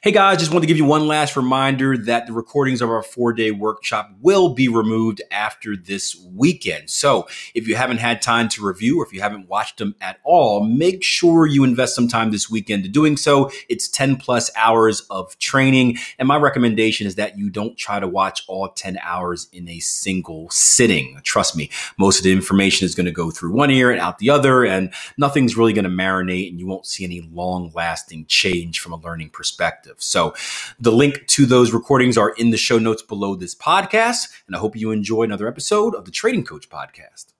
Hey guys, just want to give you one last reminder that the recordings of our four day workshop will be removed after this weekend. So if you haven't had time to review or if you haven't watched them at all, make sure you invest some time this weekend to doing so. It's 10 plus hours of training. And my recommendation is that you don't try to watch all 10 hours in a single sitting. Trust me, most of the information is going to go through one ear and out the other, and nothing's really going to marinate and you won't see any long lasting change from a learning perspective perspective. So the link to those recordings are in the show notes below this podcast. And I hope you enjoy another episode of the Trading Coach Podcast.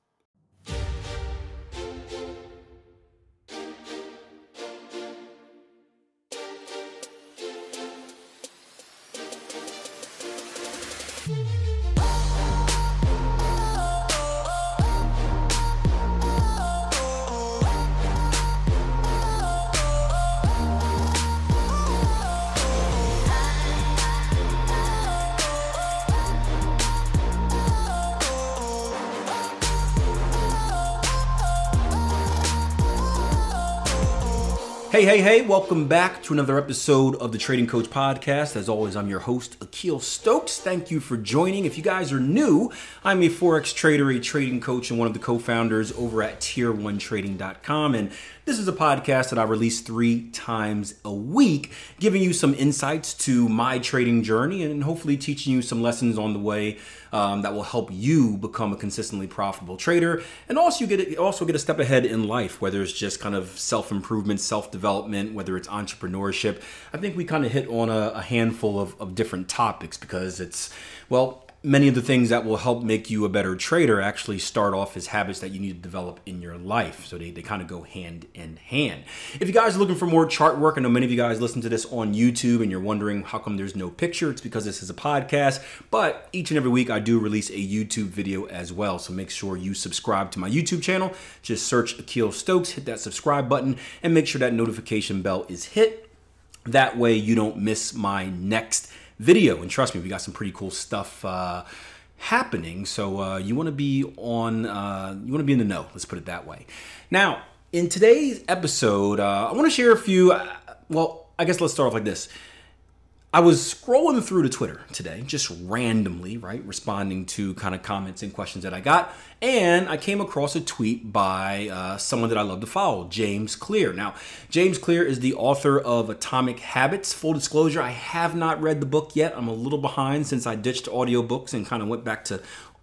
Hey, hey, hey, welcome back to another episode of the Trading Coach Podcast. As always, I'm your host, Akil Stokes. Thank you for joining. If you guys are new, I'm a Forex trader, a trading coach, and one of the co founders over at tier1trading.com. And this is a podcast that I release three times a week, giving you some insights to my trading journey and hopefully teaching you some lessons on the way um, that will help you become a consistently profitable trader. And also, you get also get a step ahead in life, whether it's just kind of self improvement, self development, whether it's entrepreneurship. I think we kind of hit on a, a handful of, of different topics because it's well many of the things that will help make you a better trader actually start off as habits that you need to develop in your life. So they, they kind of go hand in hand. If you guys are looking for more chart work, I know many of you guys listen to this on YouTube and you're wondering how come there's no picture. It's because this is a podcast, but each and every week I do release a YouTube video as well. So make sure you subscribe to my YouTube channel. Just search Akil Stokes, hit that subscribe button, and make sure that notification bell is hit. That way you don't miss my next video. And trust me, we got some pretty cool stuff uh, happening. So uh, you want to be on, uh, you want to be in the know. Let's put it that way. Now, in today's episode, uh, I want to share a few. Uh, well, I guess let's start off like this. I was scrolling through the Twitter today, just randomly, right, responding to kind of comments and questions that I got, and I came across a tweet by uh, someone that I love to follow, James Clear. Now, James Clear is the author of Atomic Habits. Full disclosure, I have not read the book yet. I'm a little behind since I ditched audiobooks and kind of went back to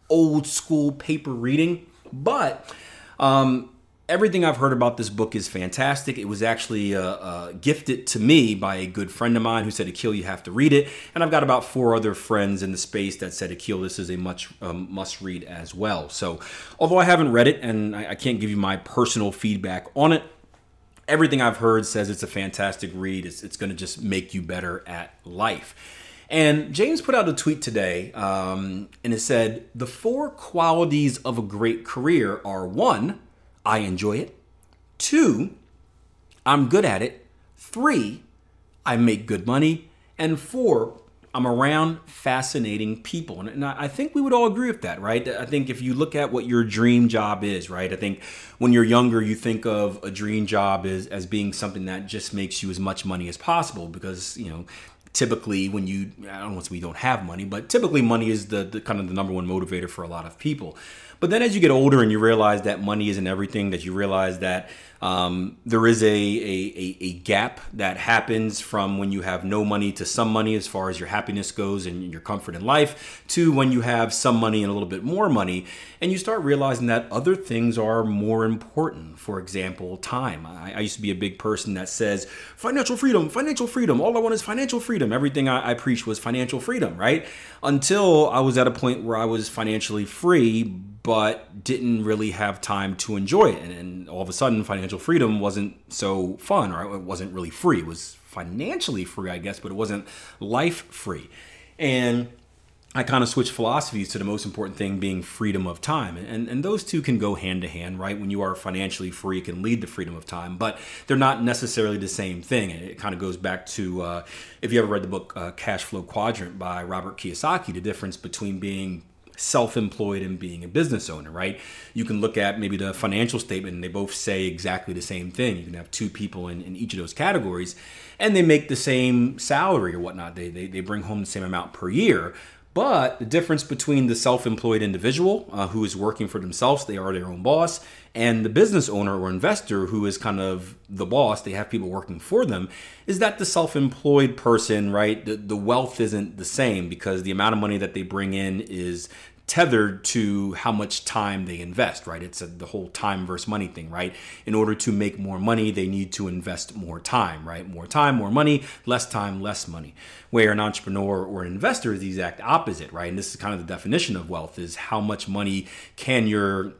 old school paper reading, but um, everything I've heard about this book is fantastic. It was actually uh, uh, gifted to me by a good friend of mine who said, Akil, you have to read it. And I've got about four other friends in the space that said, Akil, this is a much um, must read as well. So, although I haven't read it and I, I can't give you my personal feedback on it, everything I've heard says it's a fantastic read. It's, it's going to just make you better at life. And James put out a tweet today, um, and it said, The four qualities of a great career are one, I enjoy it. Two, I'm good at it. Three, I make good money. And four, I'm around fascinating people. And I think we would all agree with that, right? I think if you look at what your dream job is, right? I think when you're younger, you think of a dream job as, as being something that just makes you as much money as possible because, you know, typically when you, I don't to say we don't have money, but typically money is the, the kind of the number one motivator for a lot of people. But then as you get older and you realize that money isn't everything, that you realize that um, there is a, a, a, gap that happens from when you have no money to some money as far as your happiness goes and your comfort in life to when you have some money and a little bit more money. And you start realizing that other things are more important. For example, time. I, I used to be a big person that says, financial freedom, financial freedom. All I want is financial freedom. Everything I, I preached was financial freedom, right? Until I was at a point where I was financially free but didn't really have time to enjoy it. And, and, all of a sudden, financial freedom wasn't so fun, or it wasn't really free. It was financially free, I guess, but it wasn't life free. And I kind of switched philosophies to the most important thing being freedom of time. And, and those two can go hand to hand, right? When you are financially free, it can lead to freedom of time, but they're not necessarily the same thing. It kind of goes back to uh, if you ever read the book uh, Cashflow Quadrant by Robert Kiyosaki, the difference between being self-employed and being a business owner, right? You can look at maybe the financial statement and they both say exactly the same thing. You can have two people in, in each of those categories and they make the same salary or whatnot. They, they, they bring home the same amount per year. But the difference between the self employed individual uh, who is working for themselves, they are their own boss, and the business owner or investor who is kind of the boss, they have people working for them, is that the self employed person, right? The, the wealth isn't the same because the amount of money that they bring in is tethered to how much time they invest, right? It's a, the whole time versus money thing, right? In order to make more money, they need to invest more time, right? More time, more money, less time, less money. Where an entrepreneur or an investor is the exact opposite, right? And this is kind of the definition of wealth is how much money can your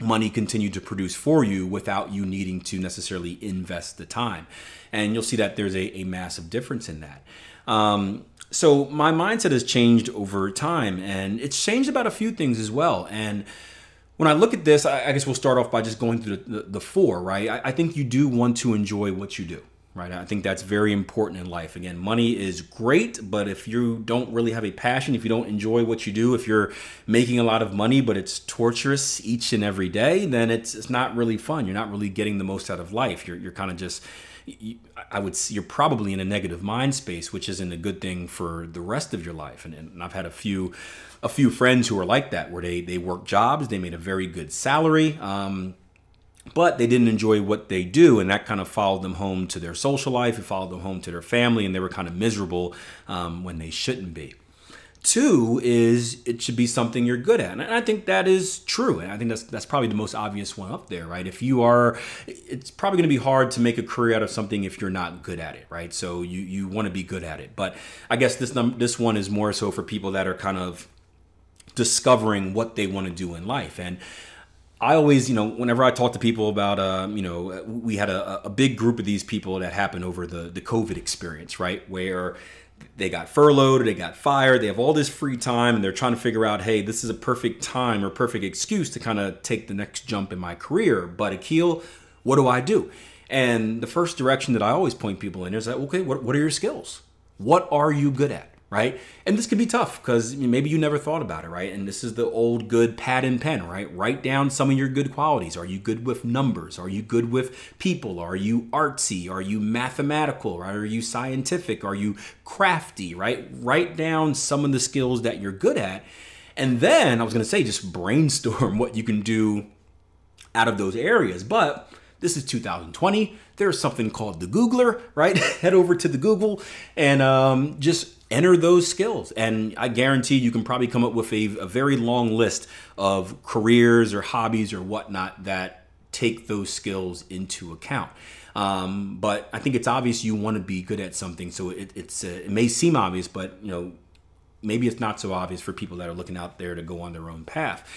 money continue to produce for you without you needing to necessarily invest the time. And you'll see that there's a, a massive difference in that. Um, so my mindset has changed over time, and it's changed about a few things as well. And when I look at this, I, guess we'll start off by just going through the, the, the four, right? I, I think you do want to enjoy what you do right? I think that's very important in life. Again, money is great, but if you don't really have a passion, if you don't enjoy what you do, if you're making a lot of money but it's torturous each and every day, then it's it's not really fun. You're not really getting the most out of life. You're you're kind of just I would you're probably in a negative mind space, which isn't a good thing for the rest of your life. And, and I've had a few a few friends who are like that, where they they work jobs, they made a very good salary, um, but they didn't enjoy what they do, and that kind of followed them home to their social life. It followed them home to their family, and they were kind of miserable um, when they shouldn't be. Two is it should be something you're good at. And I think that is true. And I think that's that's probably the most obvious one up there, right? If you are it's probably going to be hard to make a career out of something if you're not good at it, right? So you you want to be good at it. But I guess this num- this one is more so for people that are kind of discovering what they want to do in life. And I always, you know, whenever I talk to people about, uh, you know, we had a, a big group of these people that happened over the the COVID experience, right? Where they got furloughed, they got fired, they have all this free time, and they're trying to figure out, hey, this is a perfect time or perfect excuse to kind of take the next jump in my career. But Akil, what do I do? And the first direction that I always point people in is that, okay, what, what are your skills? What are you good at? Right? And this could be tough because maybe you never thought about it, right? And this is the old good pad and pen, right? Write down some of your good qualities. Are you good with numbers? Are you good with people? Are you artsy? Are you mathematical? Right? Are you scientific? Are you crafty, right? Write down some of the skills that you're good at. And then I was going to say, just brainstorm what you can do out of those areas. But this is 2020. There's something called the Googler, right? Head over to the Google and um, just enter those skills. And I guarantee you can probably come up with a, a very long list of careers or hobbies or whatnot that take those skills into account. Um, but I think it's obvious you want to be good at something. So it, it's uh, it may seem obvious, but you know maybe it's not so obvious for people that are looking out there to go on their own path.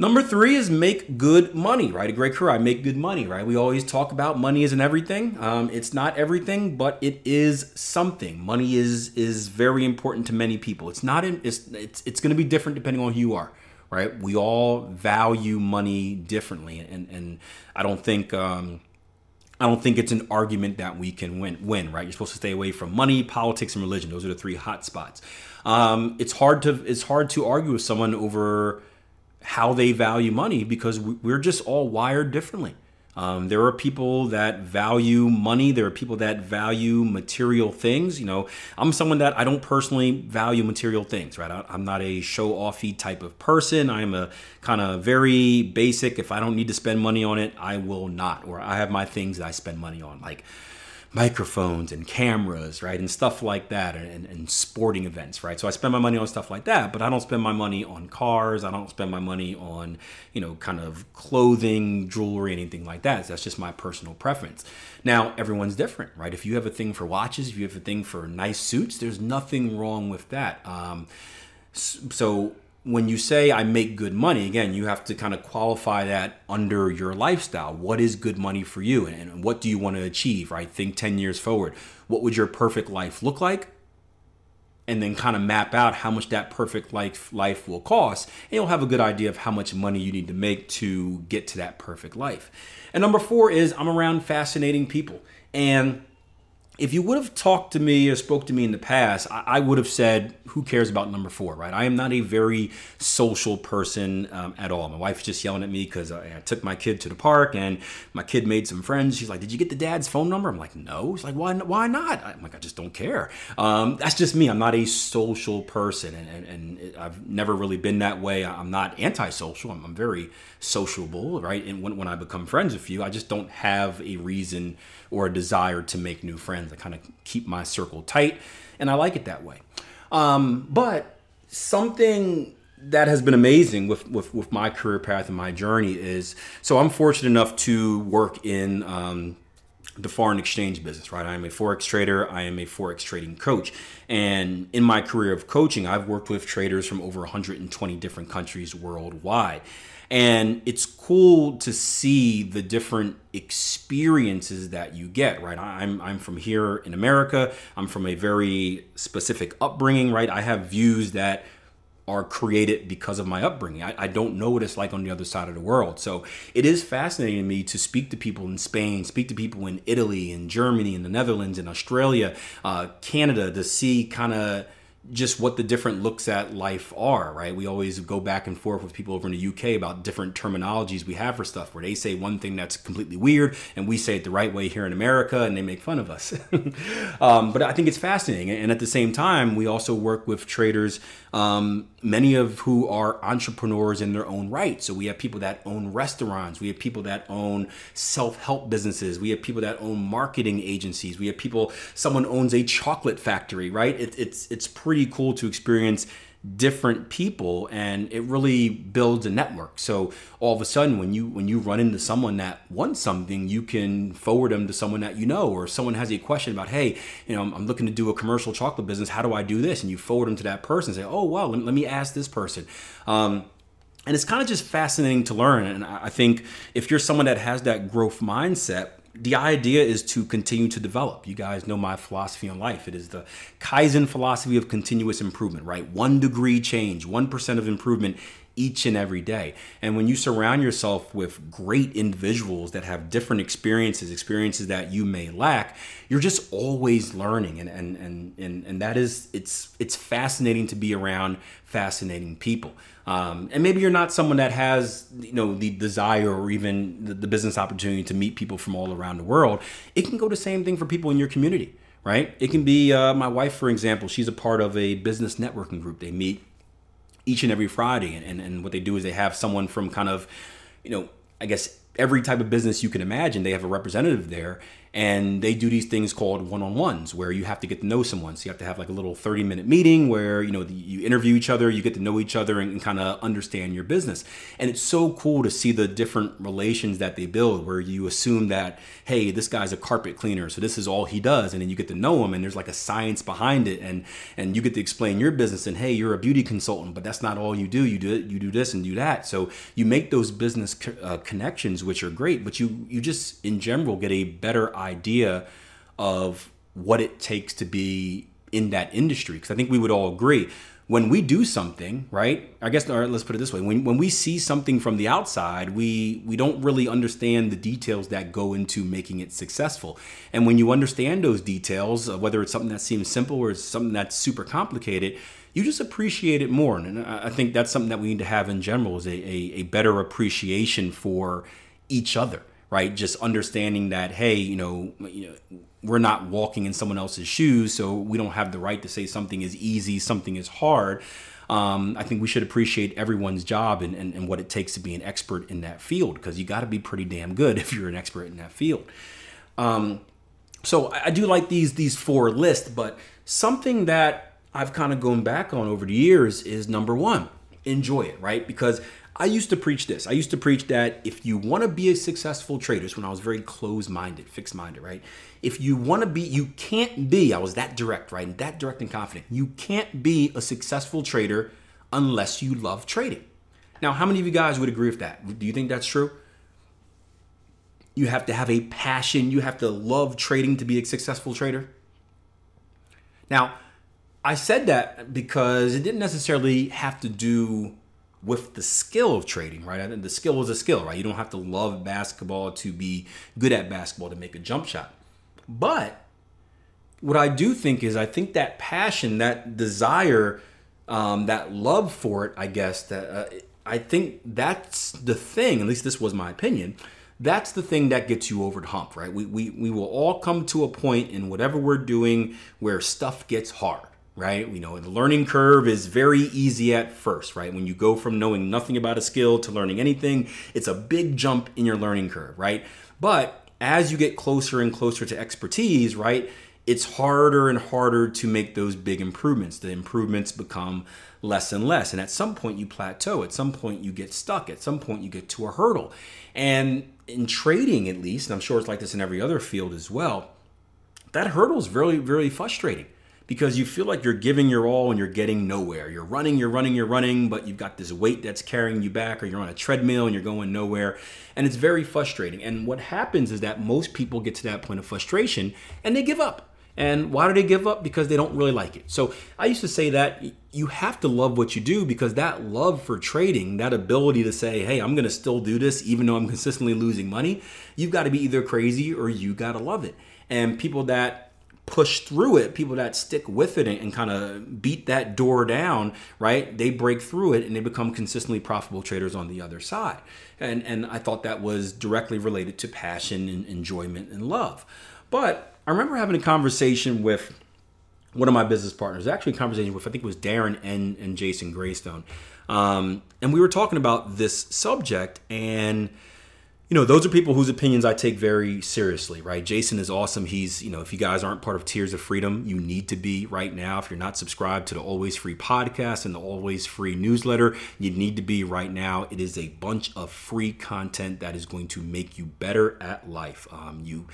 Number three is make good money, right? A great career, I make good money, right? We always talk about money isn't everything. Um, it's not everything, but it is something. Money is is very important to many people. It's not in, it's it's, it's going to be different depending on who you are, right? We all value money differently, and and I don't think. Um, I don't think it's an argument that we can win. Win, right? You're supposed to stay away from money, politics, and religion. Those are the three hot spots. Um, it's hard to it's hard to argue with someone over how they value money because we're just all wired differently. Um, there are people that value money. There are people that value material things. You know, I'm someone that I don't personally value material things, right? I, am not a show offy type of person. I'm a kind of very basic. If I don't need to spend money on it, I will not. Or I have my things that I spend money on, like microphones and cameras, right, and stuff like that, and, and, sporting events, right. So I spend my money on stuff like that, but I don't spend my money on cars. I don't spend my money on, you know, kind of clothing, jewelry, anything like that. That's just my personal preference. Now everyone's different, right? If you have a thing for watches, if you have a thing for nice suits, there's nothing wrong with that. Um, so when you say I make good money, again, you have to kind of qualify that under your lifestyle. What is good money for you and what do you want to achieve, right? Think 10 years forward. What would your perfect life look like? And then kind of map out how much that perfect life life will cost, and you'll have a good idea of how much money you need to make to get to that perfect life. And number 4 is I'm around fascinating people. And if you would have talked to me or spoke to me in the past, I, would have said, "Who cares about number four, right?" I am not a very social person um, at all. My wife's just yelling at me because I, I, took my kid to the park and my kid made some friends. She's like, "Did you get the dad's phone number?" I'm like, "No." She's like, "Why? Why not?" I'm like, "I just don't care." Um, that's just me. I'm not a social person, and, and, and, I've never really been that way. I'm not antisocial. I'm, I'm very sociable, right? And when, when I become friends with you, I just don't have a reason or a desire to make new friends. I kind of keep my circle tight, and I like it that way. Um, but something that has been amazing with, with, with my career path and my journey is so I'm fortunate enough to work in um, the foreign exchange business, right? I am a forex trader. I am a forex trading coach, and in my career of coaching, I've worked with traders from over 120 different countries worldwide. And it's cool to see the different experiences that you get, right? I'm, I'm from here in America. I'm from a very specific upbringing, right? I have views that are created because of my upbringing. I, I, don't know what it's like on the other side of the world. So it is fascinating to me to speak to people in Spain, speak to people in Italy, in Germany, in the Netherlands, in Australia, uh, Canada, to see kind of just what the different looks at life are, right? We always go back and forth with people over in the UK about different terminologies we have for stuff where they say one thing that's completely weird and we say it the right way here in America and they make fun of us. um, but I think it's fascinating. And at the same time, we also work with traders, um, many of who are entrepreneurs in their own right. So we have people that own restaurants, we have people that own self help businesses, we have people that own marketing agencies, we have people, someone owns a chocolate factory, right? It, it's, it's pretty pretty cool to experience different people and it really builds a network. So all of a sudden when you when you run into someone that wants something you can forward them to someone that you know or someone has a question about hey you know i'm, looking to do a commercial chocolate business. How do i do this? And you forward them to that person say oh wow let, let me ask this person. Um, and it's kind of just fascinating to learn. And i think if you're someone that has that growth mindset the idea is to continue to develop. You guys know my philosophy on life. It is the Kaizen philosophy of continuous improvement, right? One degree change, 1% of improvement each and every day. And when you surround yourself with great individuals that have different experiences, experiences that you may lack, you're just always learning. And and and and, and that is it's it's fascinating to be around fascinating people. Um, and maybe you're not someone that has you know the desire or even the, the business opportunity to meet people from all around the world. It can go the same thing for people in your community right? It can be uh, my wife, for example. She's a part of a business networking group. They meet each and every Friday, and, and, and what they do is they have someone from kind of, you know, I guess every type of business you can imagine. They have a representative there, and they do these things called one-on-ones where you have to get to know someone. So you have to have like a little 30 minute meeting where you know you interview each other you get to know each other and, and kind of understand your business. And it's so cool to see the different relations that they build where you assume that hey this guy's a carpet cleaner so this is all he does and then you get to know him and there's like a science behind it and and you get to explain your business and hey you're a beauty consultant but that's not all you do. You do you do this and do that. So you make those business co- uh, connections which are great but you you just in general get a better idea of what it takes to be in that industry. Because I think we would all agree when we do something, right? I guess or let's put it this way: when when we see something from the outside, we we don't really understand the details that go into making it successful. And when you understand those details, whether it's something that seems simple or it's something that's super complicated, you just appreciate it more. And I think that's something that we need to have in general is a, a, a better appreciation for each other right? Just understanding that, hey, you know, you know, we're not walking in someone else's shoes, so we don't have the right to say something is easy, something is hard. Um, I think we should appreciate everyone's job and, and, and what it takes to be an expert in that field because you got to be pretty damn good if you're an expert in that field. Um, so I, I do like these these four lists, but something that I've kind of gone back on over the years is number one, enjoy it, right? Because I used to preach this. I used to preach that if you want to be a successful trader, when I was very close minded, fixed minded, right? If you want to be, you can't be, I was that direct, right? And that direct and confident. You can't be a successful trader unless you love trading. Now, how many of you guys would agree with that? Do you think that's true? You have to have a passion, you have to love trading to be a successful trader. Now, I said that because it didn't necessarily have to do with the skill of trading, right? And the skill is a skill, right? You don't have to love basketball to be good at basketball to make a jump shot. But what I do think is I think that passion, that desire, um, that love for it, I guess that uh, I think that's the thing. At least this was my opinion. That's the thing that gets you over the hump, right? We, we, we will all come to a point in whatever we're doing where stuff gets hard right? We know the learning curve is very easy at first, right? When you go from knowing nothing about a skill to learning anything, it's a big jump in your learning curve, right? But as you get closer and closer to expertise, right, it's harder and harder to make those big improvements. The improvements become less and less. And at some point, you plateau. At some point, you get stuck. At some point, you get to a hurdle. And in trading, at least, and I'm sure it's like this in every other field as well, that hurdle is very, very frustrating because you feel like you're giving your all and you're getting nowhere. You're running, you're running, you're running, but you've got this weight that's carrying you back, or you're on a treadmill and you're going nowhere. And it's very frustrating. And what happens is that most people get to that point of frustration and they give up. And why do they give up? Because they don't really like it. So I used to say that you have to love what you do because that love for trading, that ability to say, hey, I'm going to still do this even though I'm consistently losing money, you've got to be either crazy or you got to love it. And people that push through it, people that stick with it and, and kind of beat that door down, right? They break through it and they become consistently profitable traders on the other side. And and I thought that was directly related to passion and enjoyment and love. But I remember having a conversation with one of my business partners, actually a conversation with I think it was Darren and, and Jason Graystone. Um, and we were talking about this subject and you know, those are people whose opinions I take very seriously, right? Jason is awesome. He's, you know, if you guys aren't part of Tiers of Freedom, you need to be right now. If you're not subscribed to the Always Free podcast and the Always Free newsletter, you need to be right now. It is a bunch of free content that is going to make you better at life. Um, you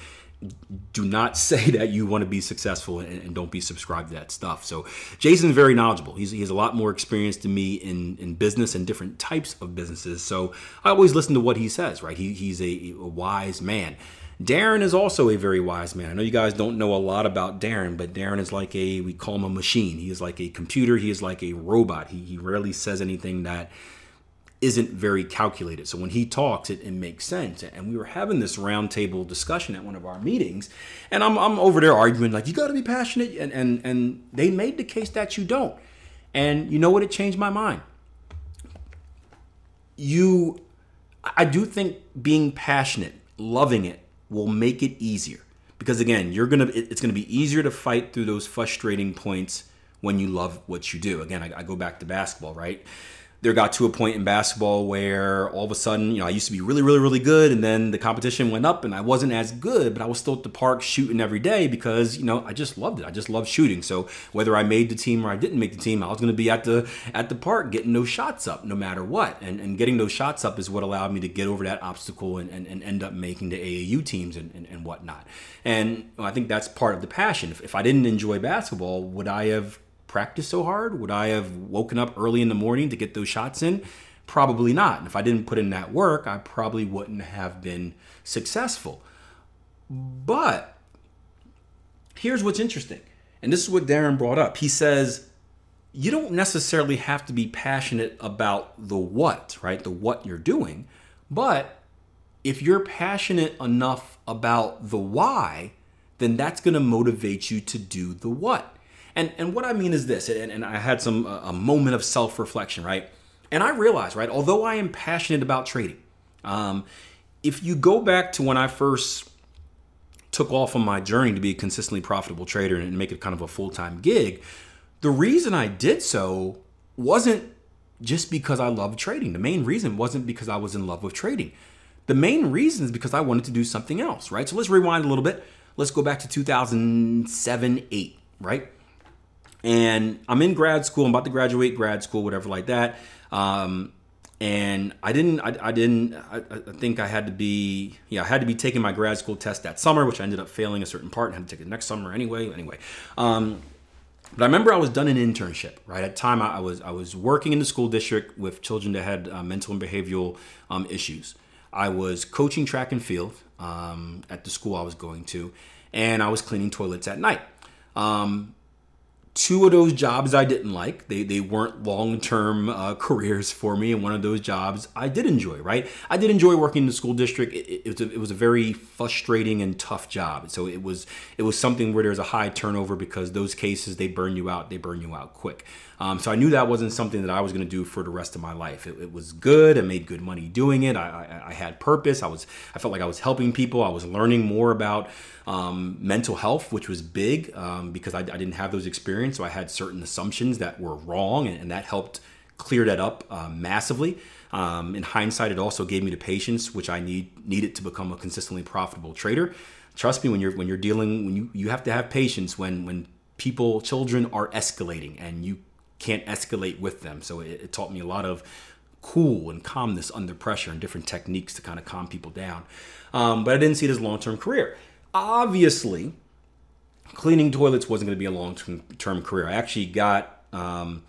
do not say that you want to be successful and, and, don't be subscribed to that stuff. So Jason's very knowledgeable. He's, he has a lot more experience than me in, in business and different types of businesses. So I always listen to what he says, right? He, he's a, a wise man. Darren is also a very wise man. I know you guys don't know a lot about Darren, but Darren is like a, we call him a machine. He is like a computer. He is like a robot. He, he rarely says anything that isn't very calculated. So when he talks, it, it makes sense. And we were having this roundtable discussion at one of our meetings, and I'm, I'm over there arguing like, you got to be passionate, and, and and they made the case that you don't. And you know what? It changed my mind. You, I do think being passionate, loving it, will make it easier because again, you're gonna it's gonna be easier to fight through those frustrating points when you love what you do. Again, I, I go back to basketball, right? There got to a point in basketball where all of a sudden, you know, I used to be really, really, really good, and then the competition went up, and I wasn't as good, but I was still at the park shooting every day because you know I just loved it. I just loved shooting. So whether I made the team or I didn't make the team, I was going to be at the at the park getting those shots up no matter what, and and getting those shots up is what allowed me to get over that obstacle and, and, and end up making the AAU teams and, and, and whatnot. And I think that's part of the passion. If, if I didn't enjoy basketball, would I have practiced so hard? Would I have woken up early in the morning to get those shots in? Probably not. And if I didn't put in that work, I probably wouldn't have been successful. But here's what's interesting. And this is what Darren brought up. He says, you don't necessarily have to be passionate about the what, right? The what you're doing. But if you're passionate enough about the why, then that's going to motivate you to do the what. And and what I mean is this, and, and I had some a moment of self reflection, right? And I realized, right, although I am passionate about trading, um, if you go back to when I first took off on my journey to be a consistently profitable trader and make it kind of a full time gig, the reason I did so wasn't just because I loved trading. The main reason wasn't because I was in love with trading. The main reason is because I wanted to do something else, right? So let's rewind a little bit. Let's go back to 2007 8, right? And I'm in grad school. I'm about to graduate grad school, whatever like that. Um, and I didn't, I, I didn't, I, I, think I had to be, yeah, I had to be taking my grad school test that summer, which I ended up failing a certain part and had to take it next summer anyway. Anyway, um, but I remember I was done an internship. Right at the time, I was I was working in the school district with children that had uh, mental and behavioral um, issues. I was coaching track and field um, at the school I was going to, and I was cleaning toilets at night. Um, two of those jobs I didn't like. They, they weren't long term uh, careers for me. And one of those jobs I did enjoy, right? I did enjoy working in the school district. It, it, was, a, it was a very frustrating and tough job. So it was, it was something where there's a high turnover because those cases, they burn you out, they burn you out quick. Um, so I knew that wasn't something that I was going to do for the rest of my life. It, it was good. I made good money doing it. I, I, I, had purpose. I was I felt like I was helping people. I was learning more about um, mental health, which was big um, because I, I, didn't have those experiences. So I had certain assumptions that were wrong, and, and that helped clear that up uh, massively. Um, in hindsight, it also gave me the patience which I need needed to become a consistently profitable trader. Trust me, when you're when you're dealing when you you have to have patience when when people children are escalating and you can't escalate with them. So it, it taught me a lot of cool and calmness under pressure and different techniques to kind of calm people down. Um, but I didn't see it as a long term career. Obviously, cleaning toilets wasn't going to be a long term career. I actually got um,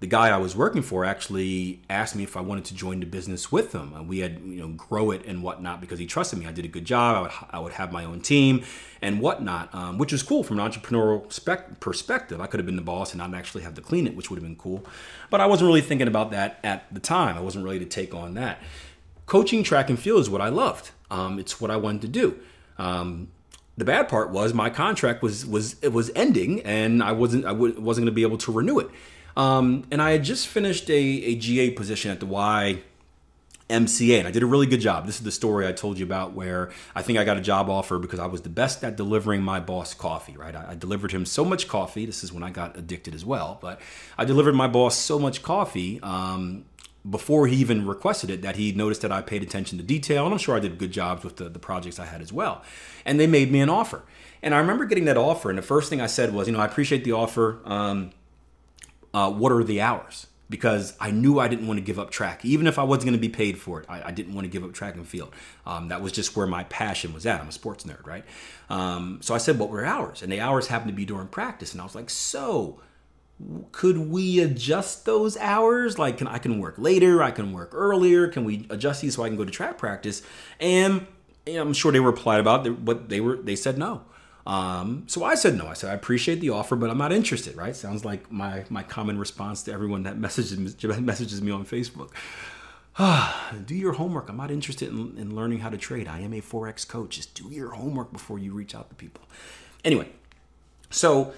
the guy I was working for actually asked me if I wanted to join the business with him. And we had, you know, grow it and whatnot because he trusted me. I did a good job. I would, I would have my own team and whatnot, um, which was cool from an entrepreneurial spec- perspective. I could have been the boss and not actually have to clean it, which would have been cool. But I wasn't really thinking about that at the time. I wasn't ready to take on that. Coaching track and field is what I loved. Um, it's what I wanted to do. Um, the bad part was my contract was was it was ending, and I wasn't I w- wasn't going to be able to renew it. Um, and I had just finished a, a GA position at the Y MCA, and I did a really good job. This is the story I told you about where I think I got a job offer because I was the best at delivering my boss coffee, right? I, I, delivered him so much coffee. This is when I got addicted as well, but I delivered my boss so much coffee um, before he even requested it that he noticed that I paid attention to detail, and I'm sure I did good jobs with the, the projects I had as well. And they made me an offer. And I remember getting that offer, and the first thing I said was, you know, I appreciate the offer. Um, uh, what are the hours? Because I knew I didn't want to give up track, even if I wasn't going to be paid for it. I, I didn't want to give up track and field. Um, that was just where my passion was at. I'm a sports nerd, right? Um, so I said, "What were hours?" And the hours happened to be during practice, and I was like, "So." could we adjust those hours like can i can work later i can work earlier can we adjust these so i can go to track practice and i'm sure they replied about it but they were they said no um, so I said no. I said I appreciate the offer, but I'm not interested. Right? Sounds like my my common response to everyone that messages messages me on Facebook. do your homework. I'm not interested in, in learning how to trade. I am a forex coach. Just do your homework before you reach out to people. Anyway, so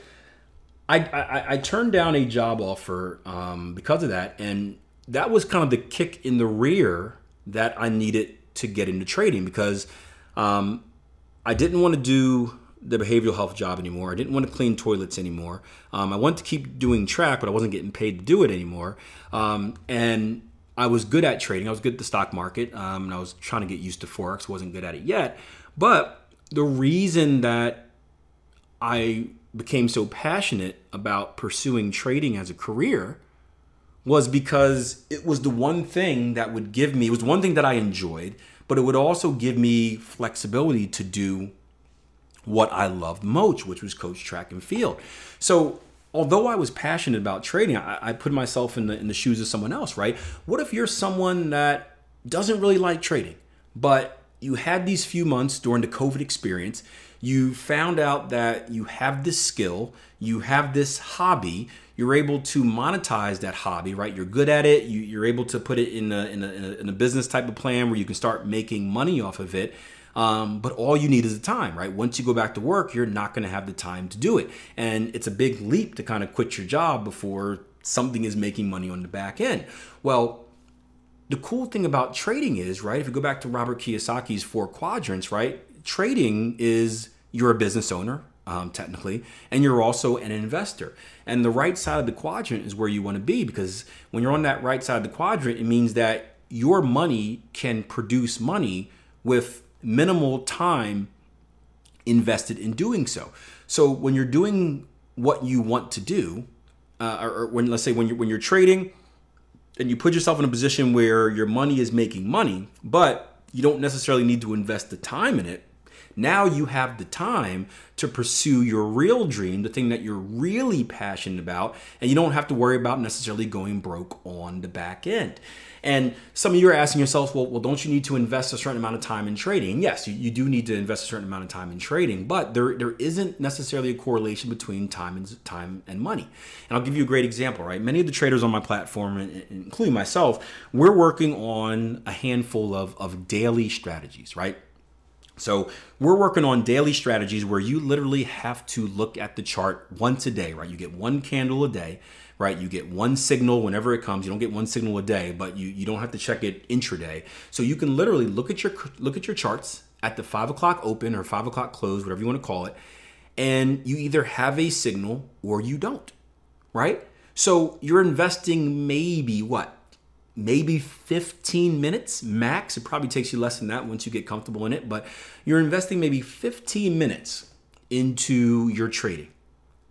I I, I turned down a job offer um, because of that, and that was kind of the kick in the rear that I needed to get into trading because um, I didn't want to do the behavioral health job anymore. I didn't want to clean toilets anymore. Um, I wanted to keep doing track, but I wasn't getting paid to do it anymore. Um, and I was good at trading. I was good at the stock market, um, and I was trying to get used to forex. wasn't good at it yet. But the reason that I became so passionate about pursuing trading as a career was because it was the one thing that would give me. It was one thing that I enjoyed, but it would also give me flexibility to do what I loved most, which was coach track and field. So although I was passionate about trading, I, I put myself in the in the shoes of someone else, right? What if you're someone that doesn't really like trading, but you had these few months during the COVID experience, you found out that you have this skill, you have this hobby, you're able to monetize that hobby, right? You're good at it, you, are able to put it in a, in, a, in a business type of plan where you can start making money off of it. Um, but all you need is the time, right? Once you go back to work, you're not going to have the time to do it. And it's a big leap to kind of quit your job before something is making money on the back end. Well, the cool thing about trading is, right, if you go back to Robert Kiyosaki's four quadrants, right, trading is you're a business owner, um, technically, and you're also an investor. And the right side of the quadrant is where you want to be because when you're on that right side of the quadrant, it means that your money can produce money with minimal time invested in doing so. So when you're doing what you want to do, uh, or, or when let's say when you're when you're trading, and you put yourself in a position where your money is making money, but you don't necessarily need to invest the time in it Now you have the time to pursue your real dream, the thing that you're really passionate about, and you don't have to worry about necessarily going broke on the back end. And some of you are asking yourselves, well, well, don't you need to invest a certain amount of time in trading? Yes, you, you do need to invest a certain amount of time in trading, but there, there isn't necessarily a correlation between time and time and money. And I'll give you a great example, right? Many of the traders on my platform, including myself, we're working on a handful of, of daily strategies, right? So we're working on daily strategies where you literally have to look at the chart once a day, right? You get one candle a day right? You get one signal whenever it comes. You don't get one signal a day, but you, you don't have to check it intraday. So you can literally look at your look at your charts at the five o'clock open or five o'clock close, whatever you want to call it, and you either have a signal or you don't, right? So you're investing maybe what? Maybe 15 minutes max. It probably takes you less than that once you get comfortable in it, but you're investing maybe 15 minutes into your trading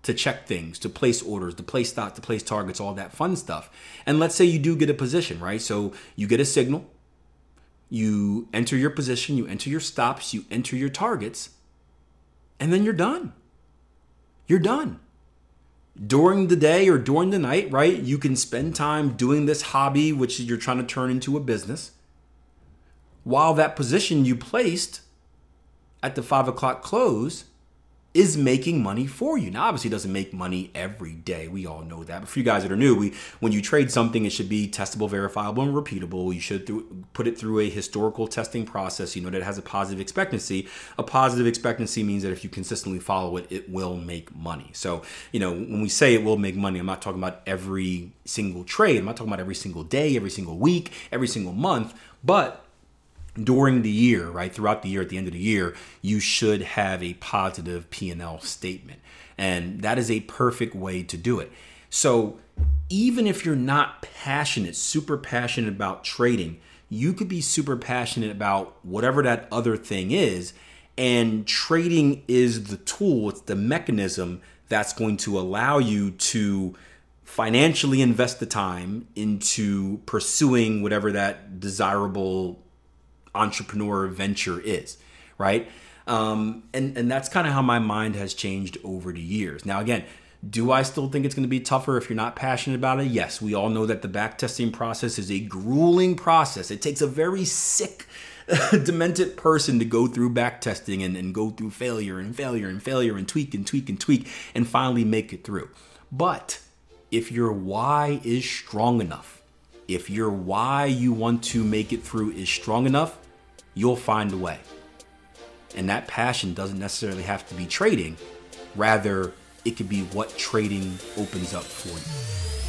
to check things, to place orders, to place stock, to place targets, all that fun stuff. And let's say you do get a position, right? So you get a signal, you enter your position, you enter your stops, you enter your targets, and then you're done. You're done. During the day or during the night, right? You can spend time doing this hobby, which you're trying to turn into a business, while that position you placed at the five o'clock close is making money for you. Now, obviously, doesn't make money every day. We all know that. But for you guys that are new, we when you trade something, it should be testable, verifiable, and repeatable. You should put it through a historical testing process. You know that it has a positive expectancy. A positive expectancy means that if you consistently follow it, it will make money. So, you know, when we say it will make money, I'm not talking about every single trade. I'm not talking about every single day, every single week, every single month, but during the year, right, throughout the year, at the end of the year, you should have a positive P&L statement. And that is a perfect way to do it. So even if you're not passionate, super passionate about trading, you could be super passionate about whatever that other thing is. And trading is the tool, it's the mechanism that's going to allow you to financially invest the time into pursuing whatever that desirable entrepreneur venture is, right? Um, and and that's kind of how my mind has changed over the years. Now, again, do I still think it's going to be tougher if you're not passionate about it? Yes, we all know that the backtesting process is a grueling process. It takes a very sick, demented person to go through backtesting and, and go through failure and failure and failure and tweak and tweak and tweak and finally make it through. But if your why is strong enough, if your why you want to make it through is strong enough, you'll find a way. And that passion doesn't necessarily have to be trading, rather, it could be what trading opens up for you.